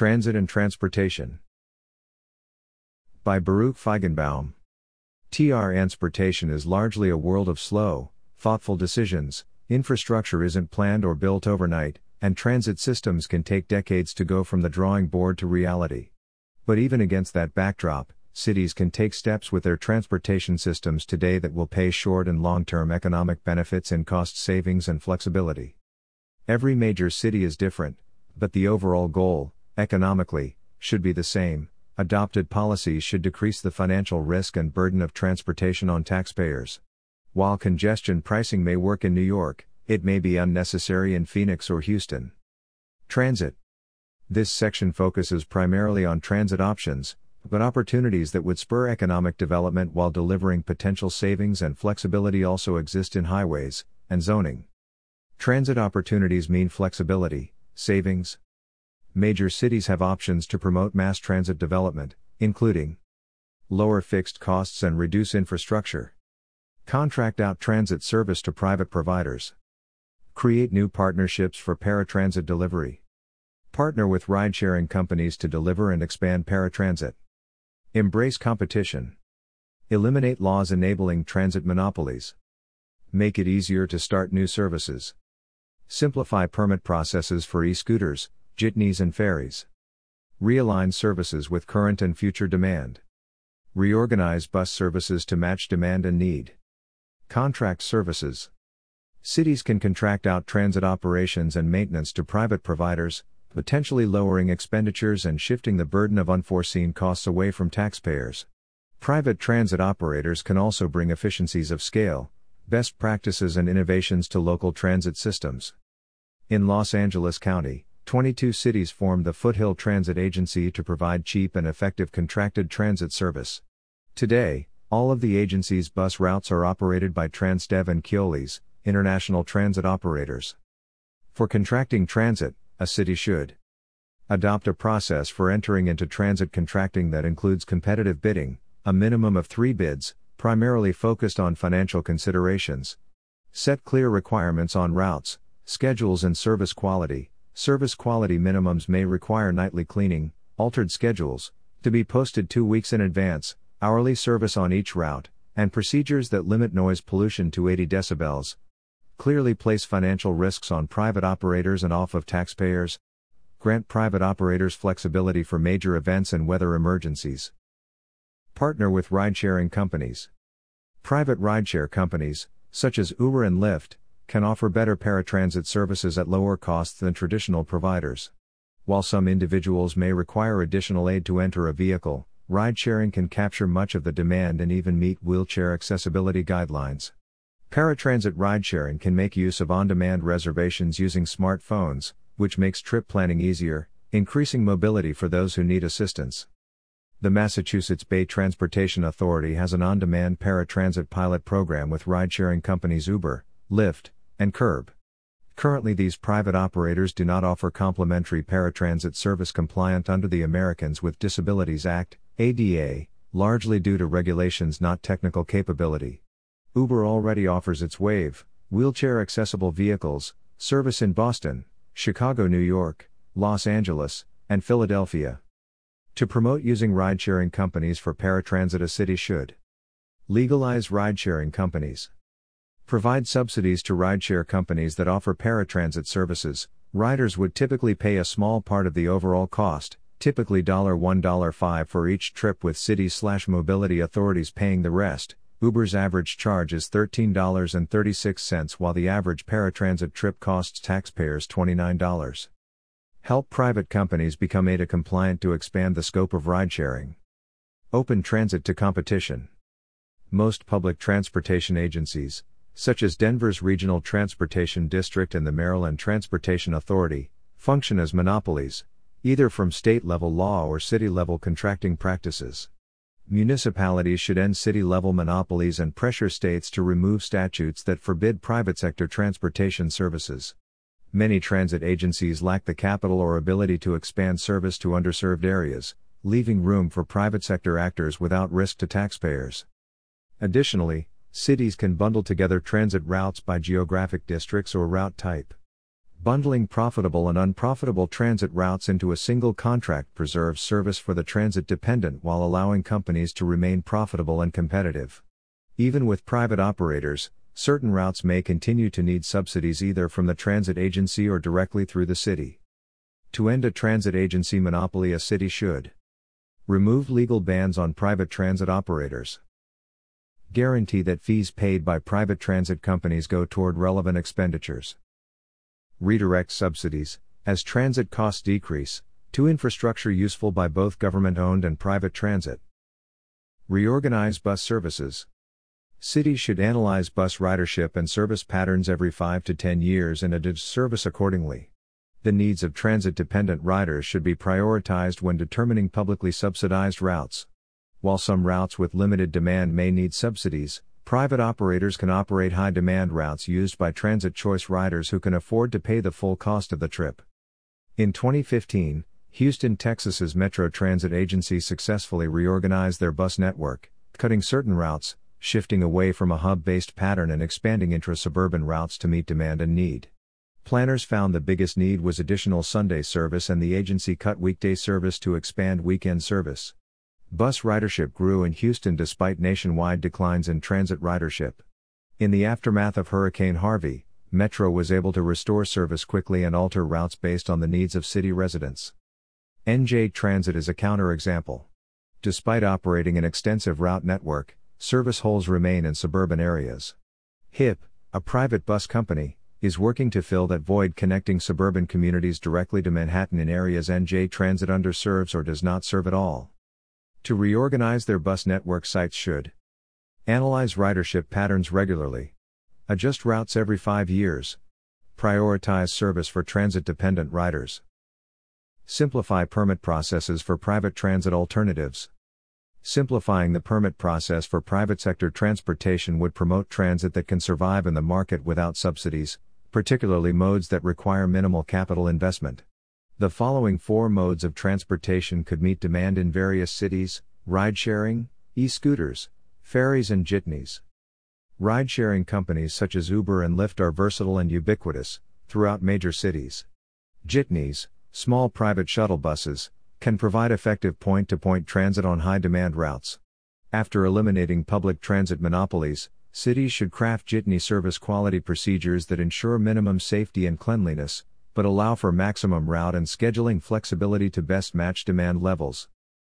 Transit and Transportation. By Baruch Feigenbaum. TR Transportation is largely a world of slow, thoughtful decisions, infrastructure isn't planned or built overnight, and transit systems can take decades to go from the drawing board to reality. But even against that backdrop, cities can take steps with their transportation systems today that will pay short and long term economic benefits in cost savings and flexibility. Every major city is different, but the overall goal, economically, should be the same. Adopted policies should decrease the financial risk and burden of transportation on taxpayers. While congestion pricing may work in New York, it may be unnecessary in Phoenix or Houston. Transit. This section focuses primarily on transit options, but opportunities that would spur economic development while delivering potential savings and flexibility also exist in highways and zoning. Transit opportunities mean flexibility, savings. Major cities have options to promote mass transit development, including lower fixed costs and reduce infrastructure, contract out transit service to private providers, create new partnerships for paratransit delivery, partner with ride sharing companies to deliver and expand paratransit. Embrace competition. Eliminate laws enabling transit monopolies. Make it easier to start new services. Simplify permit processes for e scooters, jitneys, and ferries. Realign services with current and future demand. Reorganize bus services to match demand and need. Contract services. Cities can contract out transit operations and maintenance to private providers, potentially lowering expenditures and shifting the burden of unforeseen costs away from taxpayers. Private transit operators can also bring efficiencies of scale, best practices, and innovations to local transit systems. In Los Angeles County, 22 cities formed the Foothill Transit Agency to provide cheap and effective contracted transit service. Today, all of the agency's bus routes are operated by Transdev and Keolis, international transit operators. For contracting transit, a city should adopt a process for entering into transit contracting that includes competitive bidding, a minimum of three bids, primarily focused on financial considerations. Set clear requirements on routes, schedules, and service quality. Service quality minimums may require nightly cleaning, altered schedules, to be posted two weeks in advance, hourly service on each route, and procedures that limit noise pollution to 80 decibels, clearly place financial risks on private operators and off of taxpayers, grant private operators flexibility for major events and weather emergencies. Partner with ride sharing companies. Private rideshare companies, such as Uber and Lyft, can offer better paratransit services at lower costs than traditional providers. While some individuals may require additional aid to enter a vehicle, ride sharing can capture much of the demand and even meet wheelchair accessibility guidelines. Paratransit ride-sharing can make use of on-demand reservations using smartphones, which makes trip planning easier, increasing mobility for those who need assistance. The Massachusetts Bay Transportation Authority has an on-demand paratransit pilot program with ride-sharing companies Uber, Lyft, and Curb. Currently these private operators do not offer complimentary paratransit service compliant under the Americans with Disabilities Act, ADA, largely due to regulations not technical capability. Uber already offers its Wave, wheelchair accessible vehicles, service in Boston, Chicago, New York, Los Angeles, and Philadelphia. To promote using ride sharing companies for paratransit, a city should legalize ride sharing companies, provide subsidies to rideshare companies that offer paratransit services. Riders would typically pay a small part of the overall cost, typically $1 5 for each trip with city slash mobility authorities paying the rest. Uber's average charge is $13.36 while the average paratransit trip costs taxpayers $29. Help private companies become ADA compliant to expand the scope of ride sharing. Open transit to competition. Most public transportation agencies, such as Denver's Regional Transportation District and the Maryland Transportation Authority, function as monopolies, either from state level law or city level contracting practices. Municipalities should end city level monopolies and pressure states to remove statutes that forbid private sector transportation services. Many transit agencies lack the capital or ability to expand service to underserved areas, leaving room for private sector actors without risk to taxpayers. Additionally, cities can bundle together transit routes by geographic districts or route type. Bundling profitable and unprofitable transit routes into a single contract preserves service for the transit dependent while allowing companies to remain profitable and competitive. Even with private operators, certain routes may continue to need subsidies either from the transit agency or directly through the city. To end a transit agency monopoly, a city should remove legal bans on private transit operators, guarantee that fees paid by private transit companies go toward relevant expenditures, redirect subsidies, as transit costs decrease, to infrastructure useful by both government owned and private transit. Reorganize bus services. Cities should analyze bus ridership and service patterns every 5 to 10 years and adjust service accordingly. The needs of transit dependent riders should be prioritized when determining publicly subsidized routes. While some routes with limited demand may need subsidies, private operators can operate high demand routes used by transit choice riders who can afford to pay the full cost of the trip. In 2015, Houston, Texas's Metro Transit Agency successfully reorganized their bus network, cutting certain routes, shifting away from a hub based pattern and expanding intra suburban routes to meet demand and need. Planners found the biggest need was additional Sunday service, and the agency cut weekday service to expand weekend service. Bus ridership grew in Houston despite nationwide declines in transit ridership. In the aftermath of Hurricane Harvey, Metro was able to restore service quickly and alter routes based on the needs of city residents. NJ Transit is a counterexample. Despite operating an extensive route network, service holes remain in suburban areas. HIP, a private bus company, is working to fill that void connecting suburban communities directly to Manhattan in areas NJ Transit underserves or does not serve at all. To reorganize their bus network, sites should analyze ridership patterns regularly, adjust routes every five years, prioritize service for transit dependent riders, simplify permit processes for private transit alternatives. Simplifying the permit process for private sector transportation would promote transit that can survive in the market without subsidies, particularly modes that require minimal capital investment. The following four modes of transportation could meet demand in various cities ride sharing, e scooters, ferries, and jitneys. Ride sharing companies such as Uber and Lyft are versatile and ubiquitous throughout major cities. Jitneys, small private shuttle buses, can provide effective point to point transit on high demand routes. After eliminating public transit monopolies, cities should craft jitney service quality procedures that ensure minimum safety and cleanliness, but allow for maximum route and scheduling flexibility to best match demand levels.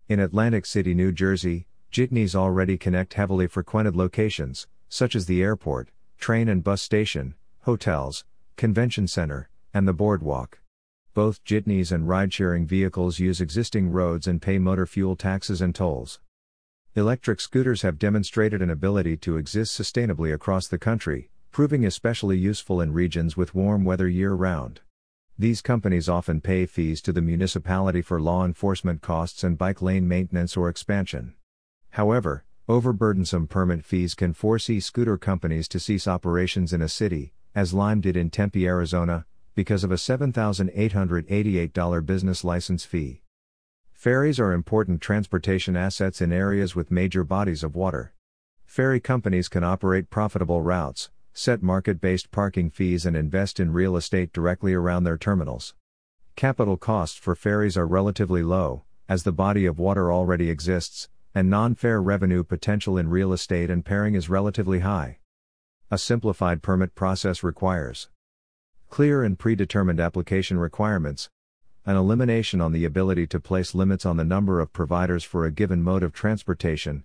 In Atlantic City, New Jersey, jitneys already connect heavily frequented locations, such as the airport, train and bus station, hotels, convention center, and the boardwalk. Both jitneys and ride sharing vehicles use existing roads and pay motor fuel taxes and tolls. Electric scooters have demonstrated an ability to exist sustainably across the country, proving especially useful in regions with warm weather year round. These companies often pay fees to the municipality for law enforcement costs and bike lane maintenance or expansion. However, overburdensome permit fees can force e scooter companies to cease operations in a city, as Lime did in Tempe, Arizona, because of a $7,888 business license fee. Ferries are important transportation assets in areas with major bodies of water. Ferry companies can operate profitable routes, set market based parking fees, and invest in real estate directly around their terminals. Capital costs for ferries are relatively low, as the body of water already exists, and non fare revenue potential in real estate and pairing is relatively high. A simplified permit process requires Clear and predetermined application requirements. An elimination on the ability to place limits on the number of providers for a given mode of transportation.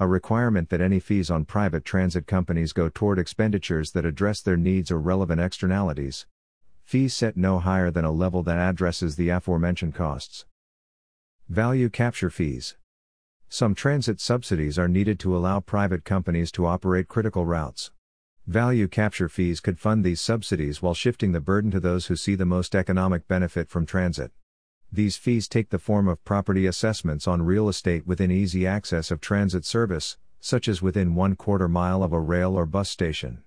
A requirement that any fees on private transit companies go toward expenditures that address their needs or relevant externalities. Fees set no higher than a level that addresses the aforementioned costs. Value capture fees. Some transit subsidies are needed to allow private companies to operate critical routes. Value capture fees could fund these subsidies while shifting the burden to those who see the most economic benefit from transit. These fees take the form of property assessments on real estate within easy access of transit service, such as within one quarter mile of a rail or bus station.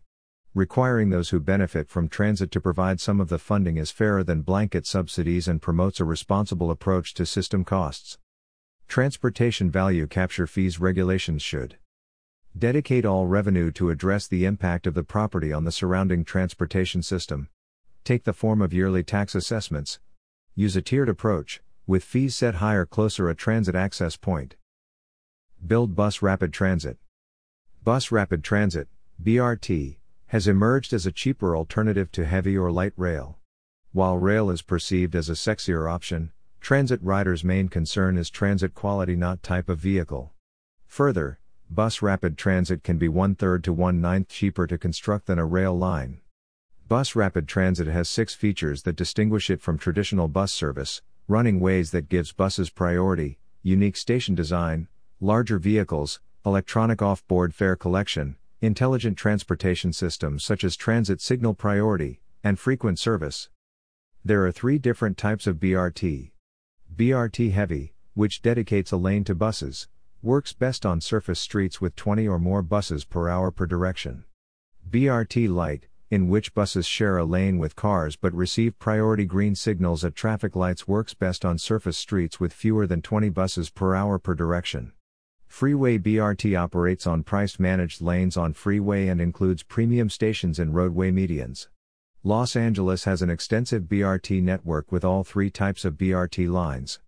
Requiring those who benefit from transit to provide some of the funding is fairer than blanket subsidies and promotes a responsible approach to system costs. Transportation value capture fees regulations should Dedicate all revenue to address the impact of the property on the surrounding transportation system. take the form of yearly tax assessments. Use a tiered approach, with fees set higher closer a transit access point. Build Bus Rapid Transit. Bus Rapid Transit, BRT, has emerged as a cheaper alternative to heavy or light rail. While rail is perceived as a sexier option, transit riders' main concern is transit quality, not type of vehicle. Further, bus rapid transit can be one third to one ninth cheaper to construct than a rail line. Bus Rapid Transit has six features that distinguish it from traditional bus service running ways that gives buses priority, unique station design, larger vehicles, electronic off board fare collection, intelligent transportation systems such as transit signal priority, and frequent service. There are three different types of BRT. BRT Heavy, which dedicates a lane to buses, works best on surface streets with 20 or more buses per hour per direction. BRT Light, in which buses share a lane with cars but receive priority green signals at traffic lights works best on surface streets with fewer than 20 buses per hour per direction. Freeway BRT operates on priced managed lanes on freeway and includes premium stations and roadway medians. Los Angeles has an extensive BRT network with all three types of BRT lines.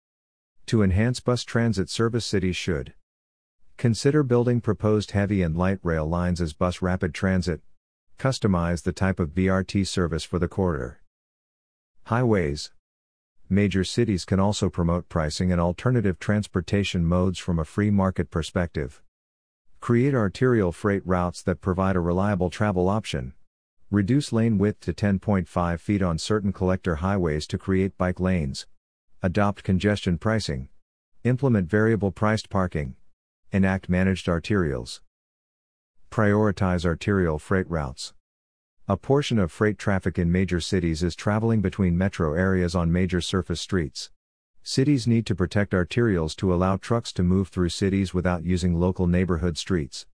To enhance bus transit service, cities should consider building proposed heavy and light rail lines as bus rapid transit, Customize the type of BRT service for the corridor. Highways. Major cities can also promote pricing and alternative transportation modes from a free market perspective. Create arterial freight routes that provide a reliable travel option. Reduce lane width to 10.5 feet on certain collector highways to create bike lanes. Adopt congestion pricing. Implement variable priced parking. Enact managed arterials. Prioritize arterial freight routes. A portion of freight traffic in major cities is traveling between metro areas on major surface streets. Cities need to protect arterials to allow trucks to move through cities without using local neighborhood streets.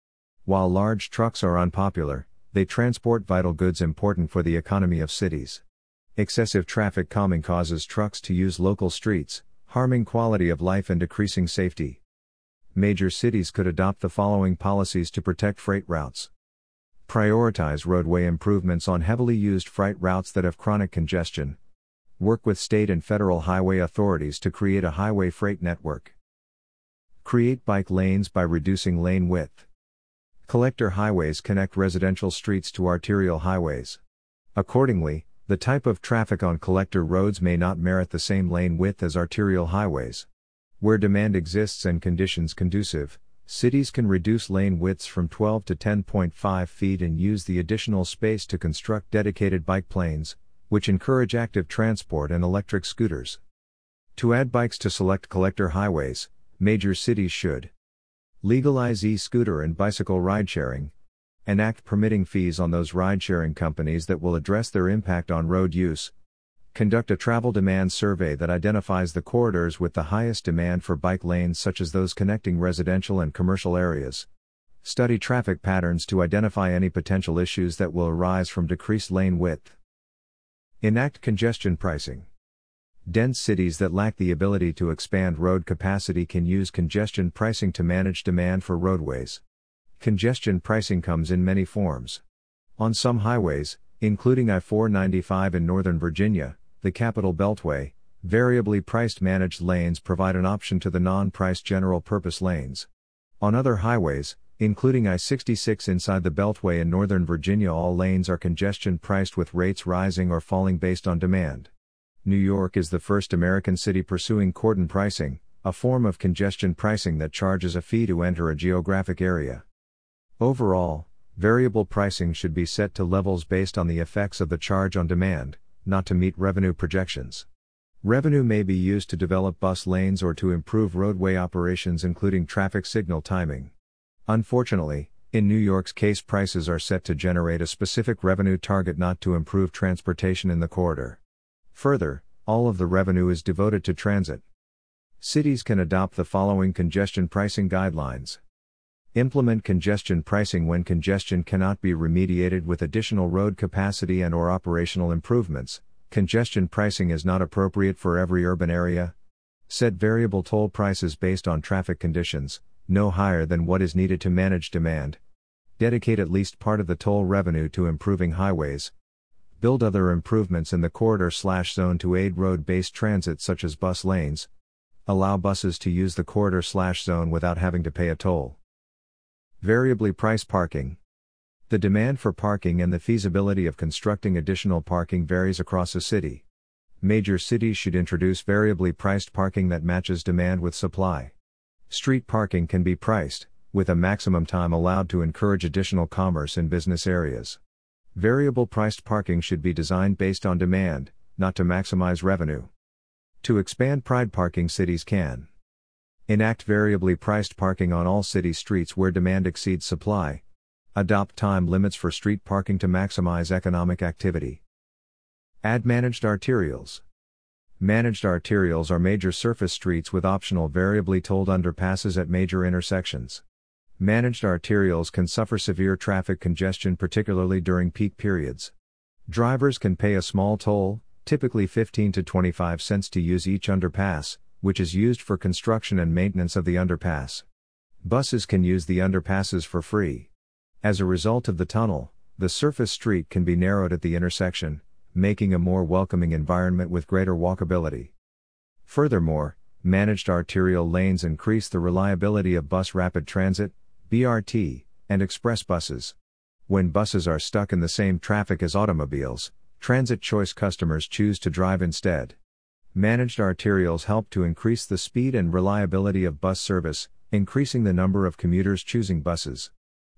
While large trucks are unpopular, they transport vital goods important for the economy of cities. Excessive traffic calming causes trucks to use local streets, harming quality of life and decreasing safety major cities could adopt the following policies to protect freight routes. Prioritize roadway improvements on heavily used freight routes that have chronic congestion. Work with state and federal highway authorities to create a highway freight network. Create bike lanes by reducing lane width. Collector highways connect residential streets to arterial highways. Accordingly, the type of traffic on collector roads may not merit the same lane width as arterial highways. Where demand exists and conditions conducive, cities can reduce lane widths from 12 to 10.5 feet and use the additional space to construct dedicated bike lanes, which encourage active transport and electric scooters. To add bikes to select collector highways, major cities should legalize e scooter and bicycle ride sharing, enact permitting fees on those ride sharing companies that will address their impact on road use, Conduct a travel demand survey that identifies the corridors with the highest demand for bike lanes, such as those connecting residential and commercial areas. Study traffic patterns to identify any potential issues that will arise from decreased lane width. Enact congestion pricing. Dense cities that lack the ability to expand road capacity can use congestion pricing to manage demand for roadways. Congestion pricing comes in many forms. On some highways, including I 495 in Northern Virginia, the Capital Beltway, variably priced managed lanes provide an option to the non priced general purpose lanes. On other highways, including I 66 inside the Beltway in Northern Virginia, all lanes are congestion priced with rates rising or falling based on demand. New York is the first American city pursuing cordon pricing, a form of congestion pricing that charges a fee to enter a geographic area. Overall, variable pricing should be set to levels based on the effects of the charge on demand, not to meet revenue projections. Revenue may be used to develop bus lanes or to improve roadway operations, including traffic signal timing. Unfortunately, in New York's case, prices are set to generate a specific revenue target not to improve transportation in the corridor. Further, all of the revenue is devoted to transit. Cities can adopt the following congestion pricing guidelines. Implement congestion pricing when congestion cannot be remediated with additional road capacity and or operational improvements. Congestion pricing is not appropriate for every urban area. Set variable toll prices based on traffic conditions, no higher than what is needed to manage demand. Dedicate at least part of the toll revenue to improving highways. Build other improvements in the corridor slash zone to aid road based transit, such as bus lanes. Allow buses to use the corridor slash zone without having to pay a toll. Variably priced parking. The demand for parking and the feasibility of constructing additional parking varies across a city. Major cities should introduce variably priced parking that matches demand with supply. Street parking can be priced, with a maximum time allowed to encourage additional commerce in business areas. Variable priced parking should be designed based on demand, not to maximize revenue. To expand pride parking, cities can enact variably priced parking on all city streets where demand exceeds supply, adopt time limits for street parking to maximize economic activity, add managed arterials. Managed arterials are major surface streets with optional variably tolled underpasses at major intersections. Managed arterials can suffer severe traffic congestion, particularly during peak periods. Drivers can pay a small toll, typically 15 to 25 cents to use each underpass, which is used for construction and maintenance of the underpass. Buses can use the underpasses for free. As a result of the tunnel, the surface street can be narrowed at the intersection, making a more welcoming environment with greater walkability. Furthermore, managed arterial lanes increase the reliability of bus rapid transit, BRT, and express buses. When buses are stuck in the same traffic as automobiles, transit choice customers choose to drive instead. Managed arterials help to increase the speed and reliability of bus service, increasing the number of commuters choosing buses.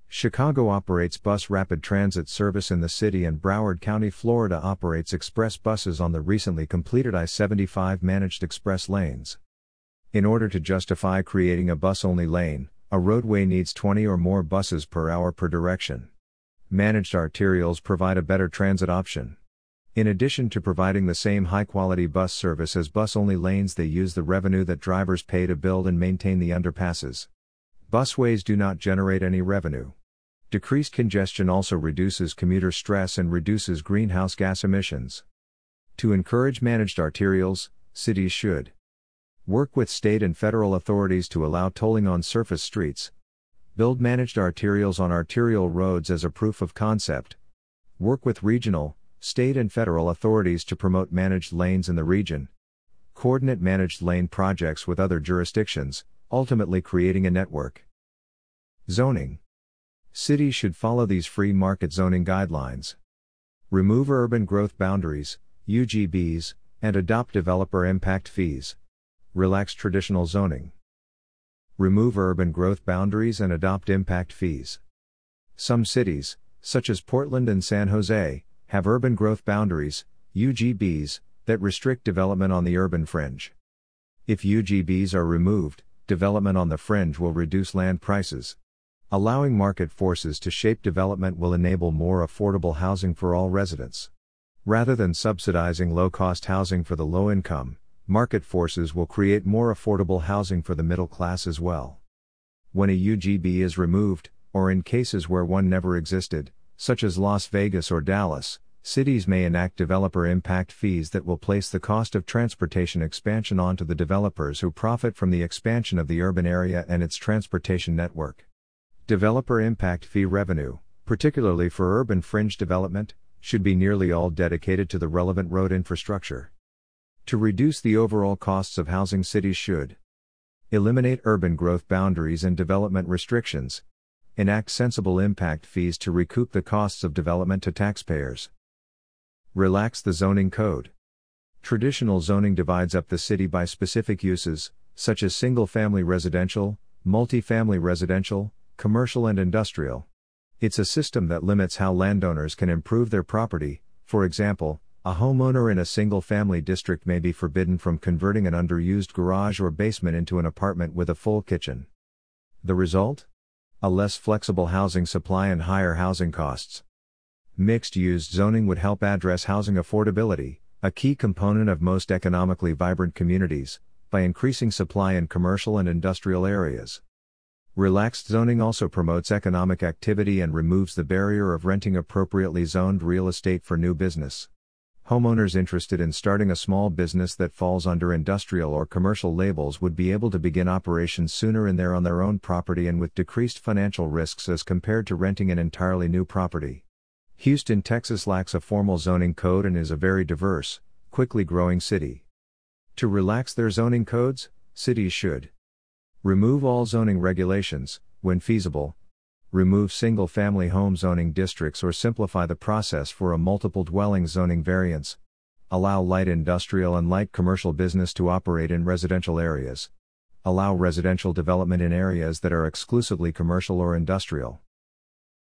Chicago operates bus rapid transit service in the city, and Broward County, Florida operates express buses on the recently completed I 75 managed express lanes. In order to justify creating a bus only lane, a roadway needs 20 or more buses per hour per direction. Managed arterials provide a better transit option. In addition to providing the same high quality bus service as bus only lanes, they use the revenue that drivers pay to build and maintain the underpasses. Busways do not generate any revenue. Decreased congestion also reduces commuter stress and reduces greenhouse gas emissions. To encourage managed arterials, cities should Work with state and federal authorities to allow tolling on surface streets. Build managed arterials on arterial roads as a proof of concept. Work with regional, state, and federal authorities to promote managed lanes in the region. Coordinate managed lane projects with other jurisdictions, ultimately creating a network. Zoning Cities should follow these free market zoning guidelines. Remove urban growth boundaries, UGBs, and adopt developer impact fees. Relax traditional zoning. Remove urban growth boundaries and adopt impact fees. Some cities, such as Portland and San Jose, have urban growth boundaries, UGBs, that restrict development on the urban fringe. If UGBs are removed, development on the fringe will reduce land prices. Allowing market forces to shape development will enable more affordable housing for all residents. Rather than subsidizing low cost housing for the low income, market forces will create more affordable housing for the middle class as well. When a UGB is removed, or in cases where one never existed, such as Las Vegas or Dallas, cities may enact developer impact fees that will place the cost of transportation expansion onto the developers who profit from the expansion of the urban area and its transportation network. Developer impact fee revenue, particularly for urban fringe development, should be nearly all dedicated to the relevant road infrastructure. To reduce the overall costs of housing, cities should eliminate urban growth boundaries and development restrictions, enact sensible impact fees to recoup the costs of development to taxpayers, relax the zoning code. Traditional zoning divides up the city by specific uses, such as single family residential, multi-family residential, commercial, and industrial. It's a system that limits how landowners can improve their property, for example, a homeowner in a single family district may be forbidden from converting an underused garage or basement into an apartment with a full kitchen. The result? A less flexible housing supply and higher housing costs. Mixed use zoning would help address housing affordability, a key component of most economically vibrant communities, by increasing supply in commercial and industrial areas. Relaxed zoning also promotes economic activity and removes the barrier of renting appropriately zoned real estate for new business. Homeowners interested in starting a small business that falls under industrial or commercial labels would be able to begin operations sooner in there on their own property and with decreased financial risks as compared to renting an entirely new property. Houston, Texas lacks a formal zoning code and is a very diverse, quickly growing city. To relax their zoning codes, cities should remove all zoning regulations, when feasible, remove single family home zoning districts or simplify the process for a multiple dwelling zoning variance, allow light industrial and light commercial business to operate in residential areas, allow residential development in areas that are exclusively commercial or industrial.